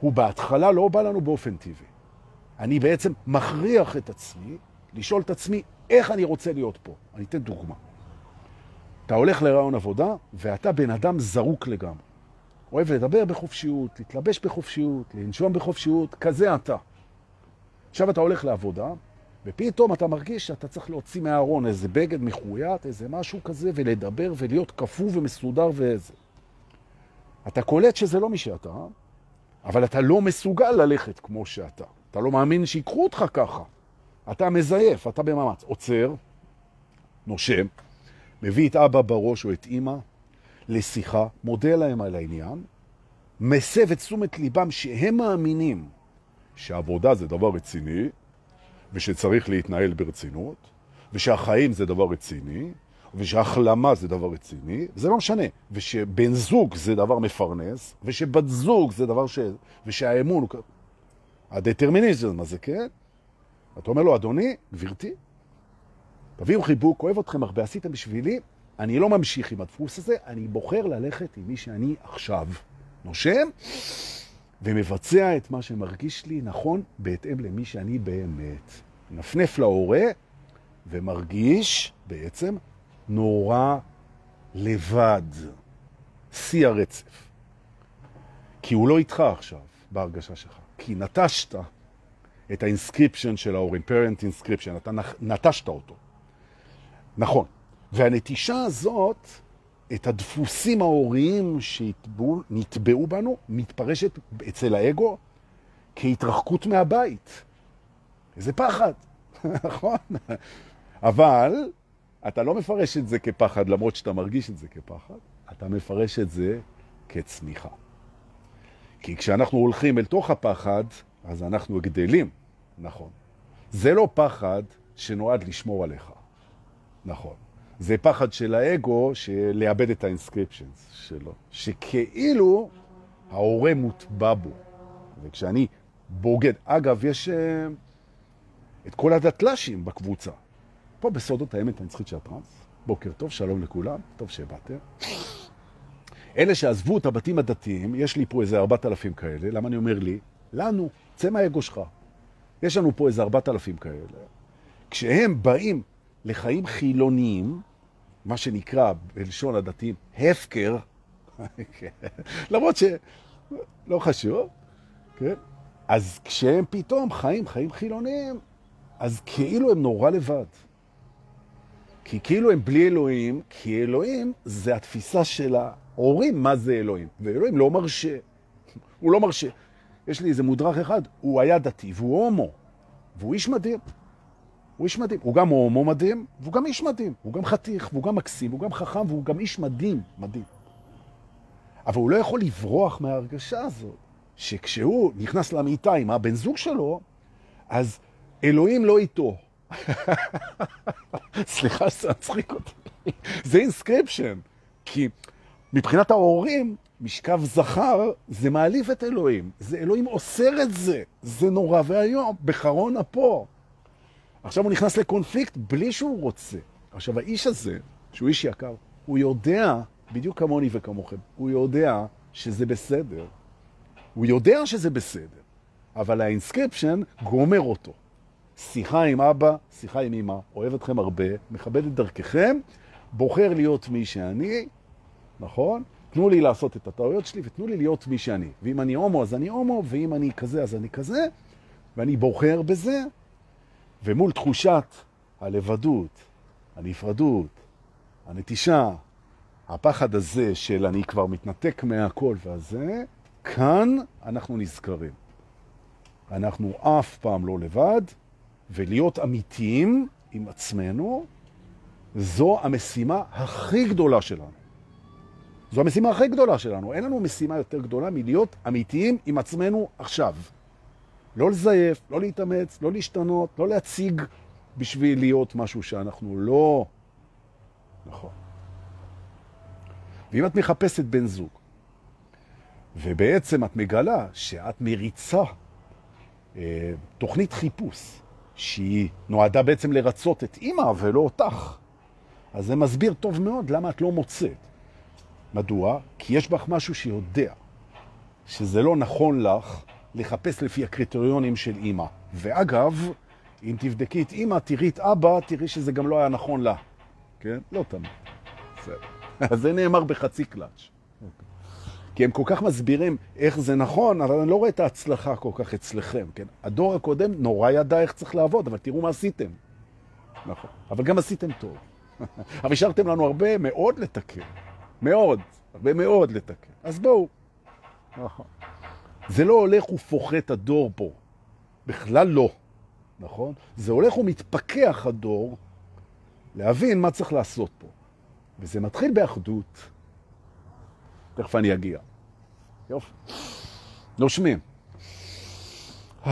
הוא בהתחלה לא בא לנו באופן טבעי. אני בעצם מכריח את עצמי לשאול את עצמי איך אני רוצה להיות פה. אני אתן דוגמה. אתה הולך לריאיון עבודה, ואתה בן אדם זרוק לגמרי. אוהב לדבר בחופשיות, להתלבש בחופשיות, לנשום בחופשיות, כזה אתה. עכשיו אתה הולך לעבודה, ופתאום אתה מרגיש שאתה צריך להוציא מהארון איזה בגד מחויית, איזה משהו כזה, ולדבר ולהיות כפו ומסודר ואיזה. אתה קולט שזה לא מי שאתה, אבל אתה לא מסוגל ללכת כמו שאתה. אתה לא מאמין שיקחו אותך ככה. אתה מזייף, אתה במאמץ. עוצר, נושם, מביא את אבא בראש או את אמא לשיחה, מודה להם על העניין, מסב את תשומת ליבם שהם מאמינים שעבודה זה דבר רציני, ושצריך להתנהל ברצינות, ושהחיים זה דבר רציני, ושהחלמה זה דבר רציני, זה לא משנה, ושבן זוג זה דבר מפרנס, ושבת זוג זה דבר ש... ושהאמון. הדטרמיניזם הזה, כן? אתה אומר לו, אדוני, גברתי, תביאו חיבוק, אוהב אתכם הרבה, עשיתם בשבילי, אני לא ממשיך עם הדפוס הזה, אני בוחר ללכת עם מי שאני עכשיו. נושם ומבצע את מה שמרגיש לי נכון בהתאם למי שאני באמת. נפנף להורה ומרגיש בעצם נורא לבד. שיא הרצף. כי הוא לא איתך עכשיו בהרגשה שלך. כי נטשת את ה inscription של ההורים, parent inscription, אתה נטשת אותו. נכון. והנטישה הזאת, את הדפוסים ההוריים שנטבעו בנו, מתפרשת אצל האגו כהתרחקות מהבית. איזה פחד, נכון? אבל אתה לא מפרש את זה כפחד, למרות שאתה מרגיש את זה כפחד, אתה מפרש את זה כצמיחה. כי כשאנחנו הולכים אל תוך הפחד, אז אנחנו גדלים, נכון. זה לא פחד שנועד לשמור עליך, נכון. זה פחד של האגו של לאבד את האינסקריפשנס שלו, שכאילו ההורה מוטבע בו. וכשאני בוגד, אגב, יש uh, את כל הדתל"שים בקבוצה. פה בסודות האמת הנצחית של הטרנס. בוקר טוב, שלום לכולם, טוב שבאתם. אלה שעזבו את הבתים הדתיים, יש לי פה איזה 4,000 כאלה, למה אני אומר לי? לנו, צא מהאגו שלך. יש לנו פה איזה 4,000 כאלה. כשהם באים לחיים חילוניים, מה שנקרא בלשון הדתיים הפקר, למרות שלא חשוב, כן? אז כשהם פתאום חיים חיים חילוניים, אז כאילו הם נורא לבד. כי כאילו הם בלי אלוהים, כי אלוהים זה התפיסה של ההורים מה זה אלוהים. ואלוהים לא מרשה. הוא לא מרשה. יש לי איזה מודרך אחד, הוא היה דתי והוא הומו, והוא איש מדהים. הוא איש מדהים. הוא גם הומו מדהים, והוא גם איש מדהים. הוא גם חתיך, והוא גם מקסים, והוא גם חכם, והוא גם איש מדהים, מדהים. אבל הוא לא יכול לברוח מההרגשה הזאת, שכשהוא נכנס למיטה עם הבן זוג שלו, אז אלוהים לא איתו. סליחה שזה מצחיק אותי. זה inscription. כי מבחינת ההורים, משכב זכר, זה מעליב את אלוהים. זה אלוהים אוסר את זה. זה נורא ואיום, בחרון אפו. עכשיו הוא נכנס לקונפליקט בלי שהוא רוצה. עכשיו, האיש הזה, שהוא איש יקר, הוא יודע, בדיוק כמוני וכמוכם, הוא יודע שזה בסדר. הוא יודע שזה בסדר, אבל ה inscription גומר אותו. שיחה עם אבא, שיחה עם אמא, אוהב אתכם הרבה, מכבד את דרככם, בוחר להיות מי שאני, נכון? תנו לי לעשות את הטעויות שלי ותנו לי להיות מי שאני. ואם אני הומו אז אני הומו, ואם אני כזה אז אני כזה, ואני בוחר בזה, ומול תחושת הלבדות, הנפרדות, הנטישה, הפחד הזה של אני כבר מתנתק מהכל והזה, כאן אנחנו נזכרים. אנחנו אף פעם לא לבד, ולהיות אמיתיים עם עצמנו, זו המשימה הכי גדולה שלנו. זו המשימה הכי גדולה שלנו. אין לנו משימה יותר גדולה מלהיות אמיתיים עם עצמנו עכשיו. לא לזייף, לא להתאמץ, לא להשתנות, לא להציג בשביל להיות משהו שאנחנו לא... נכון. ואם את מחפשת בן זוג, ובעצם את מגלה שאת מריצה אה, תוכנית חיפוש, שהיא נועדה בעצם לרצות את אימא ולא אותך, אז זה מסביר טוב מאוד למה את לא מוצאת. מדוע? כי יש בך משהו שיודע שזה לא נכון לך לחפש לפי הקריטריונים של אימא. ואגב, אם תבדקי את אימא, תראי את אבא, תראי שזה גם לא היה נכון לה. כן? לא תמיד. בסדר. אז זה נאמר בחצי קלאץ'. כי הם כל כך מסבירים איך זה נכון, אבל אני לא רואה את ההצלחה כל כך אצלכם, כן? הדור הקודם נורא ידע איך צריך לעבוד, אבל תראו מה עשיתם. נכון. אבל גם עשיתם טוב. אבל השארתם לנו הרבה מאוד לתקן. מאוד. הרבה מאוד לתקן. אז בואו. נכון. זה לא הולך ופוחת הדור פה. בכלל לא. נכון? זה הולך ומתפקח הדור להבין מה צריך לעשות פה. וזה מתחיל באחדות. תכף אני אגיע. יופי. נושמים.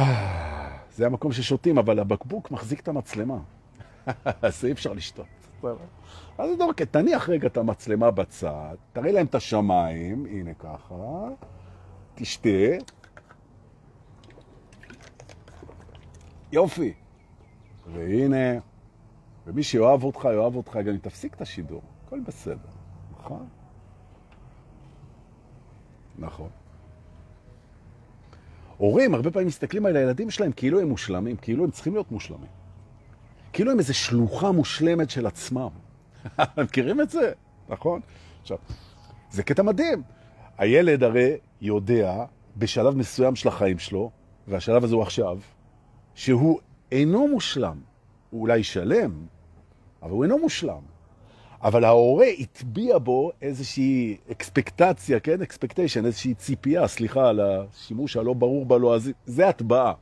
זה המקום ששותים, אבל הבקבוק מחזיק את המצלמה. אז אי אפשר לשתות. אז אתה אומר, תניח רגע את המצלמה בצד, תראה להם את השמיים, הנה ככה, תשתה. יופי. והנה, ומי שיאהב אותך, יאהב אותך, גם אם תפסיק את השידור, הכל בסדר, נכון? נכון. הורים הרבה פעמים מסתכלים על הילדים שלהם כאילו הם מושלמים, כאילו הם צריכים להיות מושלמים. כאילו הם איזו שלוחה מושלמת של עצמם. מכירים את זה? נכון? עכשיו, זה קטע מדהים. הילד הרי יודע בשלב מסוים של החיים שלו, והשלב הזה הוא עכשיו, שהוא אינו מושלם. הוא אולי שלם, אבל הוא אינו מושלם. אבל ההורה הטביע בו איזושהי אקספקטציה, כן? אקספקטיישן, איזושהי ציפייה, סליחה על השימוש הלא ברור בלועזי, זה הטבעה.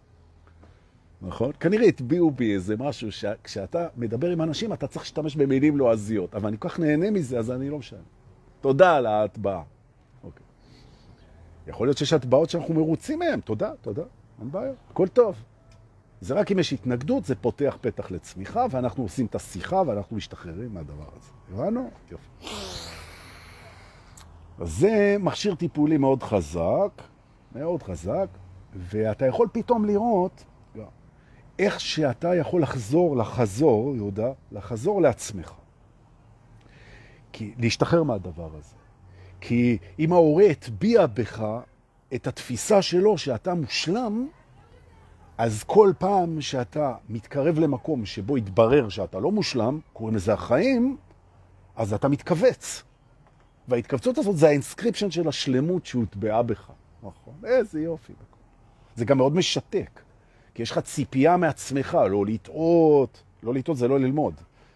נכון? כנראה הטביעו בי איזה משהו שכשאתה מדבר עם אנשים אתה צריך להשתמש במילים לועזיות, אבל אני כל כך נהנה מזה, אז אני לא משנה. תודה על ההטבעה. אוקיי. יכול להיות שיש הטבעות שאנחנו מרוצים מהן, תודה, תודה, אין בעיה, הכל טוב. זה רק אם יש התנגדות, זה פותח פתח לצמיחה, ואנחנו עושים את השיחה ואנחנו משתחררים מהדבר הזה. הבנו? יופי. אז זה מכשיר טיפולי מאוד חזק, מאוד חזק, ואתה יכול פתאום לראות איך שאתה יכול לחזור לחזור, יהודה, לחזור לעצמך. כי, להשתחרר מהדבר הזה. כי אם ההורה הטביע בך את התפיסה שלו שאתה מושלם, אז כל פעם שאתה מתקרב למקום שבו יתברר שאתה לא מושלם, קוראים לזה החיים, אז אתה מתכווץ. וההתכווצות הזאת זה ה inscription של השלמות שהוטבעה בך. נכון, איזה יופי. זה גם מאוד משתק, כי יש לך ציפייה מעצמך, לא לטעות, לא לטעות זה לא ללמוד,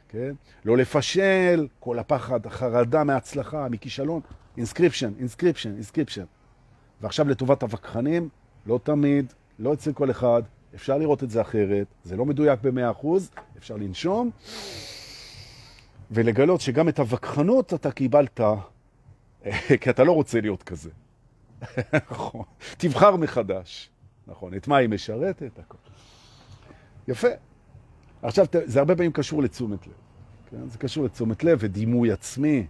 כן? לא לפשל, כל הפחד, החרדה מהצלחה, מכישלון, inscription, inscription, inscription. ועכשיו לטובת הווכחנים, לא תמיד, לא אצל כל אחד, אפשר לראות את זה אחרת, זה לא מדויק ב-100%, אפשר לנשום, ולגלות שגם את הווכחנות אתה קיבלת, כי אתה לא רוצה להיות כזה. נכון. תבחר מחדש. נכון, את מה היא משרתת, הכל. יפה. עכשיו, זה הרבה פעמים קשור לתשומת לב. כן? זה קשור לתשומת לב ודימוי עצמי,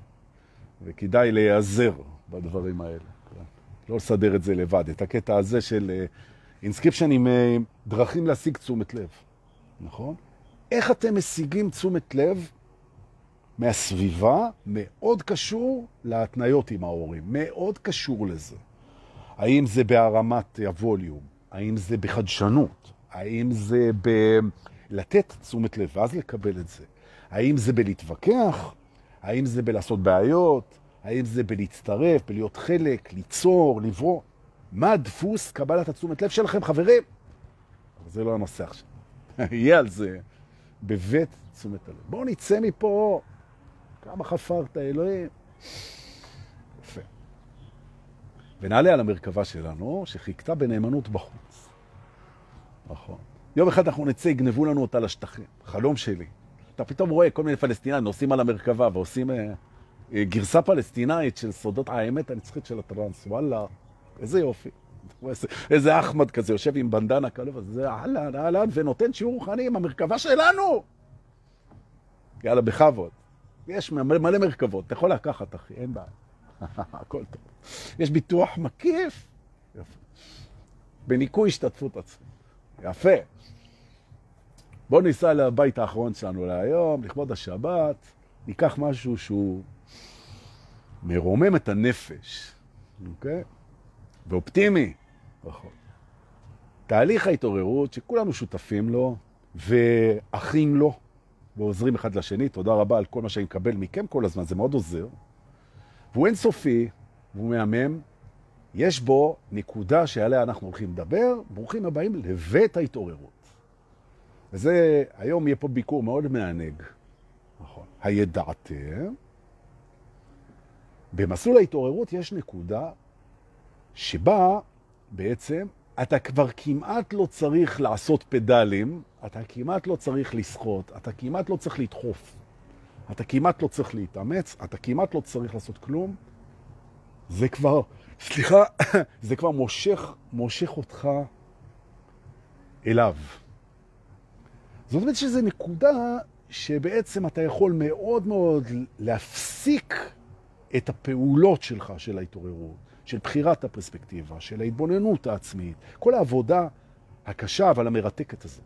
וכדאי להיעזר בדברים האלה. כן. לא לסדר את זה לבד, את הקטע הזה של inscription עם דרכים להשיג תשומת לב, נכון? איך אתם משיגים תשומת לב מהסביבה מאוד קשור להתניות עם ההורים, מאוד קשור לזה. האם זה בהרמת הווליום, האם זה בחדשנות, האם זה בלתת תשומת לב ואז לקבל את זה, האם זה בלהתווכח, האם זה בלעשות בעיות, האם זה בלהצטרף, בלהיות חלק, ליצור, לברוא. מה דפוס קבלת התשומת לב שלכם, חברים? אבל זה לא הנושא עכשיו. יהיה על זה בבית תשומת הלב. בואו נצא מפה כמה חפרת, אלוהים. יפה. ונעלה על המרכבה שלנו, שחיכתה בנאמנות בחוץ. נכון. יום אחד אנחנו נצא, יגנבו לנו אותה לשטחים. חלום שלי. אתה פתאום רואה כל מיני פלסטינאים נוסעים על המרכבה ועושים אה, אה, גרסה פלסטינאית של סודות האמת הנצחית של הטרנס. וואלה, איזה יופי. איזה, איזה אחמד כזה יושב עם בנדנה כאלה, וזה אהלן, אהלן, ונותן שיעור רוחני עם המרכבה שלנו. יאללה, בכבוד. יש מלא מרכבות, אתה יכול לקחת, אחי, אין בעיה. הכל טוב. יש ביטוח מקיף. בניקוי השתתפות עצמית. יפה. בואו ניסע לבית האחרון שלנו להיום, לכבוד השבת, ניקח משהו שהוא מרומם את הנפש, אוקיי? ואופטימי. נכון. תהליך ההתעוררות שכולנו שותפים לו ואחים לו. ועוזרים אחד לשני. תודה רבה על כל מה שאני מקבל מכם כל הזמן, זה מאוד עוזר. והוא אינסופי, והוא מהמם. יש בו נקודה שעליה אנחנו הולכים לדבר. ברוכים הבאים לבית ההתעוררות. וזה, היום יהיה פה ביקור מאוד מענג. נכון. הידעתם? במסלול ההתעוררות יש נקודה שבה בעצם אתה כבר כמעט לא צריך לעשות פדלים, אתה כמעט לא צריך לשחות, אתה כמעט לא צריך לדחוף, אתה כמעט לא צריך להתאמץ, אתה כמעט לא צריך לעשות כלום. זה כבר, סליחה, זה כבר מושך, מושך אותך אליו. זאת אומרת שזו נקודה שבעצם אתה יכול מאוד מאוד להפסיק את הפעולות שלך של ההתעוררות. של בחירת הפרספקטיבה, של ההתבוננות העצמית, כל העבודה הקשה אבל המרתקת הזאת.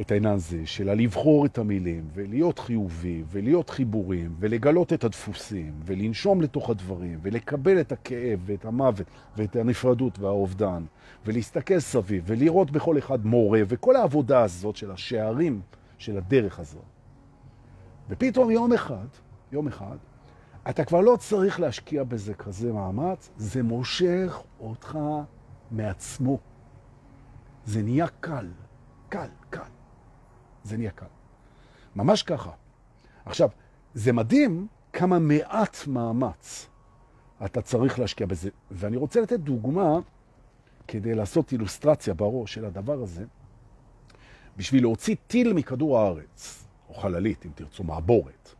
את העניין הזה של לבחור את המילים ולהיות חיובי ולהיות חיבורים ולגלות את הדפוסים ולנשום לתוך הדברים ולקבל את הכאב ואת המוות ואת הנפרדות והאובדן ולהסתכל סביב ולראות בכל אחד מורה וכל העבודה הזאת של השערים של הדרך הזאת. ופתאום יום אחד, יום אחד, אתה כבר לא צריך להשקיע בזה כזה מאמץ, זה מושך אותך מעצמו. זה נהיה קל, קל, קל. זה נהיה קל. ממש ככה. עכשיו, זה מדהים כמה מעט מאמץ אתה צריך להשקיע בזה. ואני רוצה לתת דוגמה כדי לעשות אילוסטרציה בראש של הדבר הזה, בשביל להוציא טיל מכדור הארץ, או חללית, אם תרצו, מעבורת.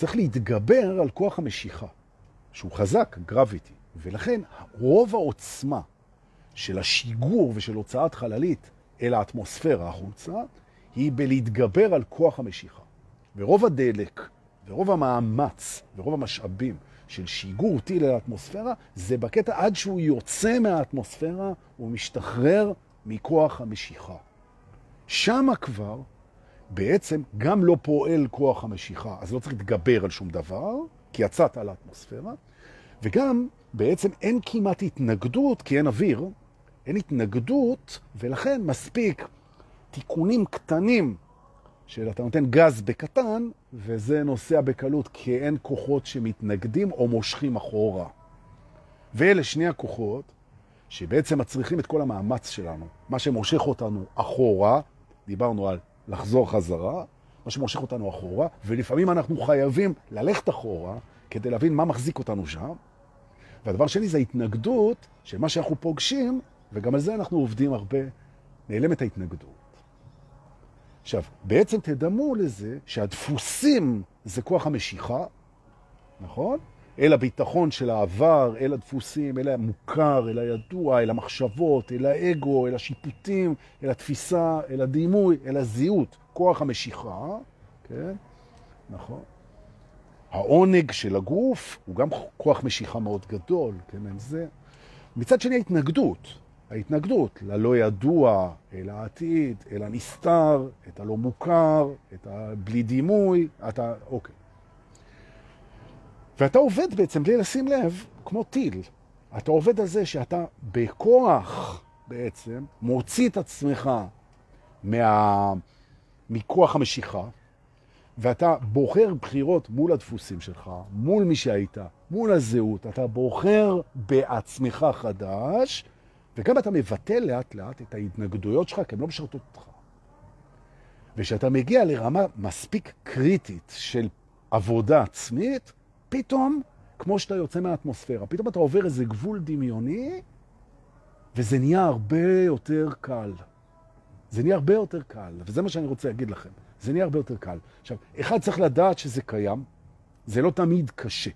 צריך להתגבר על כוח המשיכה, שהוא חזק, גרביטי, ולכן רוב העוצמה של השיגור ושל הוצאת חללית אל האטמוספירה החוצה, היא בלהתגבר על כוח המשיכה. ורוב הדלק, ורוב המאמץ, ורוב המשאבים של שיגור טיל אל האטמוספירה, זה בקטע עד שהוא יוצא מהאטמוספירה, הוא משתחרר מכוח המשיכה. שמה כבר בעצם גם לא פועל כוח המשיכה, אז לא צריך להתגבר על שום דבר, כי יצאת על האטמוספירה, וגם בעצם אין כמעט התנגדות, כי אין אוויר, אין התנגדות, ולכן מספיק תיקונים קטנים של אתה נותן גז בקטן, וזה נוסע בקלות, כי אין כוחות שמתנגדים או מושכים אחורה. ואלה שני הכוחות שבעצם מצריכים את כל המאמץ שלנו. מה שמושך אותנו אחורה, דיברנו על לחזור חזרה, מה שמושך אותנו אחורה, ולפעמים אנחנו חייבים ללכת אחורה כדי להבין מה מחזיק אותנו שם. והדבר שני זה ההתנגדות של מה שאנחנו פוגשים, וגם על זה אנחנו עובדים הרבה, נעלמת ההתנגדות. עכשיו, בעצם תדמו לזה שהדפוסים זה כוח המשיכה, נכון? אל הביטחון של העבר, אל הדפוסים, אל המוכר, אל הידוע, אל המחשבות, אל האגו, אל השיפוטים, אל התפיסה, אל הדימוי, אל הזהות, כוח המשיכה, כן? נכון. העונג של הגוף הוא גם כוח משיכה מאוד גדול, כן, עם זה. מצד שני ההתנגדות, ההתנגדות ללא ידוע, אל העתיד, אל הנסתר, את הלא מוכר, את הבלי דימוי, אתה, אוקיי. ואתה עובד בעצם בלי לשים לב, כמו טיל. אתה עובד על זה שאתה בכוח בעצם מוציא את עצמך מה... מכוח המשיכה, ואתה בוחר בחירות מול הדפוסים שלך, מול מי שהיית, מול הזהות, אתה בוחר בעצמך חדש, וגם אתה מבטל לאט לאט את ההתנגדויות שלך, כי הן לא משרתות אותך. וכשאתה מגיע לרמה מספיק קריטית של עבודה עצמית, פתאום, כמו שאתה יוצא מהאטמוספירה, פתאום אתה עובר איזה גבול דמיוני, וזה נהיה הרבה יותר קל. זה נהיה הרבה יותר קל, וזה מה שאני רוצה להגיד לכם. זה נהיה הרבה יותר קל. עכשיו, אחד צריך לדעת שזה קיים, זה לא תמיד קשה.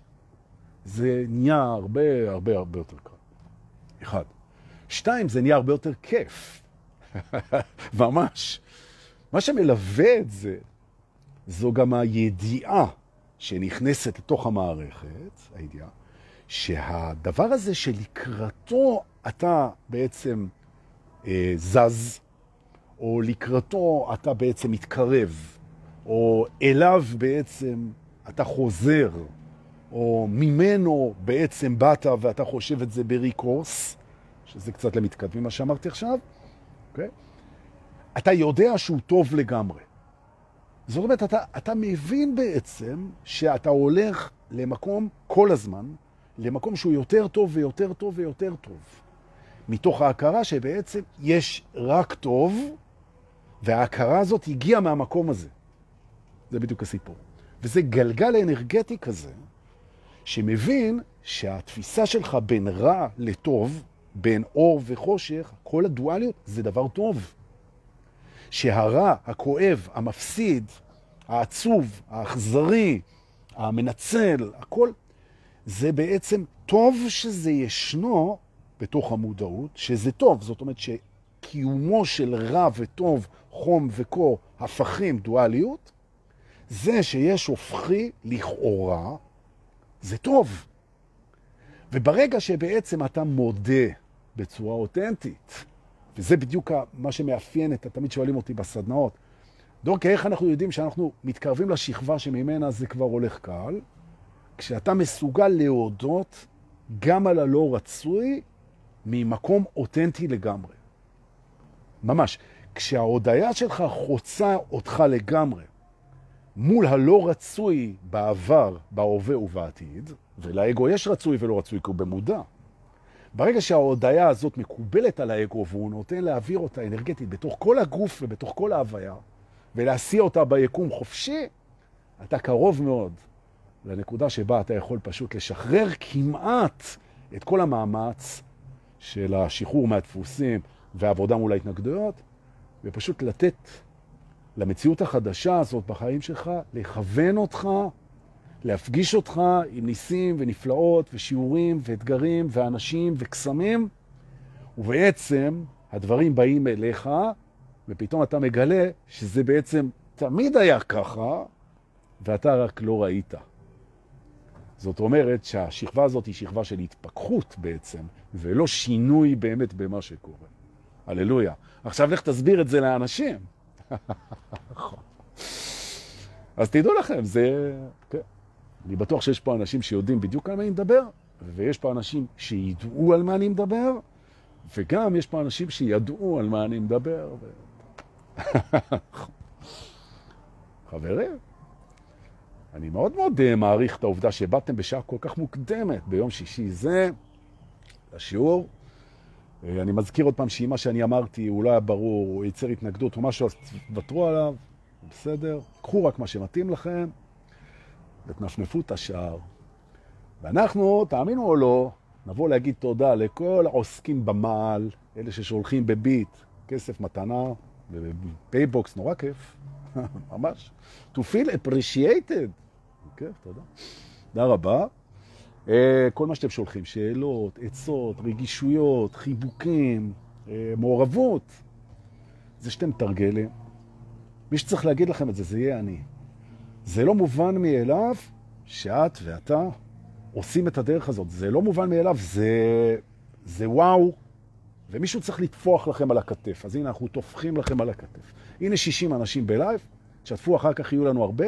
זה נהיה הרבה הרבה הרבה יותר קל. אחד. שתיים, זה נהיה הרבה יותר כיף. ממש. מה שמלווה את זה, זו גם הידיעה שנכנסת לתוך המערכת, הידיעה, שהדבר הזה שלקראתו אתה בעצם אה, זז, או לקראתו אתה בעצם מתקרב, או אליו בעצם אתה חוזר, או ממנו בעצם באת ואתה חושב את זה בריקורס, שזה קצת למתקדמים מה שאמרתי עכשיו, okay? אוקיי? אתה יודע שהוא טוב לגמרי. זאת אומרת, אתה, אתה מבין בעצם שאתה הולך למקום כל הזמן, למקום שהוא יותר טוב ויותר טוב ויותר טוב. מתוך ההכרה שבעצם יש רק טוב, וההכרה הזאת הגיעה מהמקום הזה. זה בדיוק הסיפור. וזה גלגל אנרגטי כזה, שמבין שהתפיסה שלך בין רע לטוב, בין אור וחושך, כל הדואליות זה דבר טוב. שהרע, הכואב, המפסיד, העצוב, האכזרי, המנצל, הכל, זה בעצם טוב שזה ישנו בתוך המודעות, שזה טוב. זאת אומרת שקיומו של רע וטוב, חום וקור, הפכים, דואליות, זה שיש הופכי לכאורה, זה טוב. וברגע שבעצם אתה מודה בצורה אותנטית, וזה בדיוק מה שמאפיין את, תמיד שואלים אותי בסדנאות, דורקי, איך אנחנו יודעים שאנחנו מתקרבים לשכבה שממנה זה כבר הולך קל? כשאתה מסוגל להודות גם על הלא רצוי ממקום אותנטי לגמרי. ממש. כשההודעה שלך חוצה אותך לגמרי מול הלא רצוי בעבר, בהווה ובעתיד, ולאגו יש רצוי ולא רצוי כי הוא במודע. ברגע שההודעה הזאת מקובלת על האגו והוא נותן להעביר אותה אנרגטית בתוך כל הגוף ובתוך כל ההוויה, ולהסיע אותה ביקום חופשי, אתה קרוב מאוד לנקודה שבה אתה יכול פשוט לשחרר כמעט את כל המאמץ של השחרור מהדפוסים והעבודה מול ההתנגדויות, ופשוט לתת למציאות החדשה הזאת בחיים שלך, לכוון אותך, להפגיש אותך עם ניסים ונפלאות ושיעורים ואתגרים ואנשים וקסמים, ובעצם הדברים באים אליך, ופתאום אתה מגלה שזה בעצם תמיד היה ככה, ואתה רק לא ראית. זאת אומרת שהשכבה הזאת היא שכבה של התפכחות בעצם, ולא שינוי באמת במה שקורה. הללויה. עכשיו לך תסביר את זה לאנשים. אז תדעו לכם, זה... אני בטוח שיש פה אנשים שיודעים בדיוק על מה אני מדבר, ויש פה אנשים שידעו על מה אני מדבר, וגם יש פה אנשים שידעו על מה אני מדבר. ו... חברים, אני מאוד מאוד אה, מעריך את העובדה שבאתם בשעה כל כך מוקדמת ביום שישי זה לשיעור. אה, אני מזכיר עוד פעם שאם מה שאני אמרתי הוא לא היה ברור, הוא ייצר התנגדות או משהו, אז תוותרו עליו, בסדר? קחו רק מה שמתאים לכם ותנפנפו את השיער. ואנחנו, תאמינו או לא, נבוא להגיד תודה לכל העוסקים במעל, אלה ששולחים בביט, כסף מתנה, בפייבוקס, נורא כיף, ממש. To feel appreciated. כיף, תודה. תודה רבה. אה, כל מה שאתם שולחים, שאלות, עצות, רגישויות, חיבוקים, אה, מעורבות, זה שאתם תרגלים. מי שצריך להגיד לכם את זה, זה יהיה אני. זה לא מובן מאליו שאת ואתה עושים את הדרך הזאת. זה לא מובן מאליו, זה, זה וואו, ומישהו צריך לטפוח לכם על הכתף. אז הנה, אנחנו טופחים לכם על הכתף. הנה 60 אנשים בלייב, תשתפו אחר כך, יהיו לנו הרבה.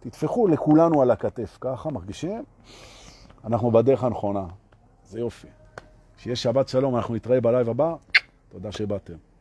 תטפחו לכולנו על הכתף, ככה, מרגישים? אנחנו בדרך הנכונה. זה יופי. שיהיה שבת שלום, אנחנו נתראה בלייב הבא. תודה שבאתם.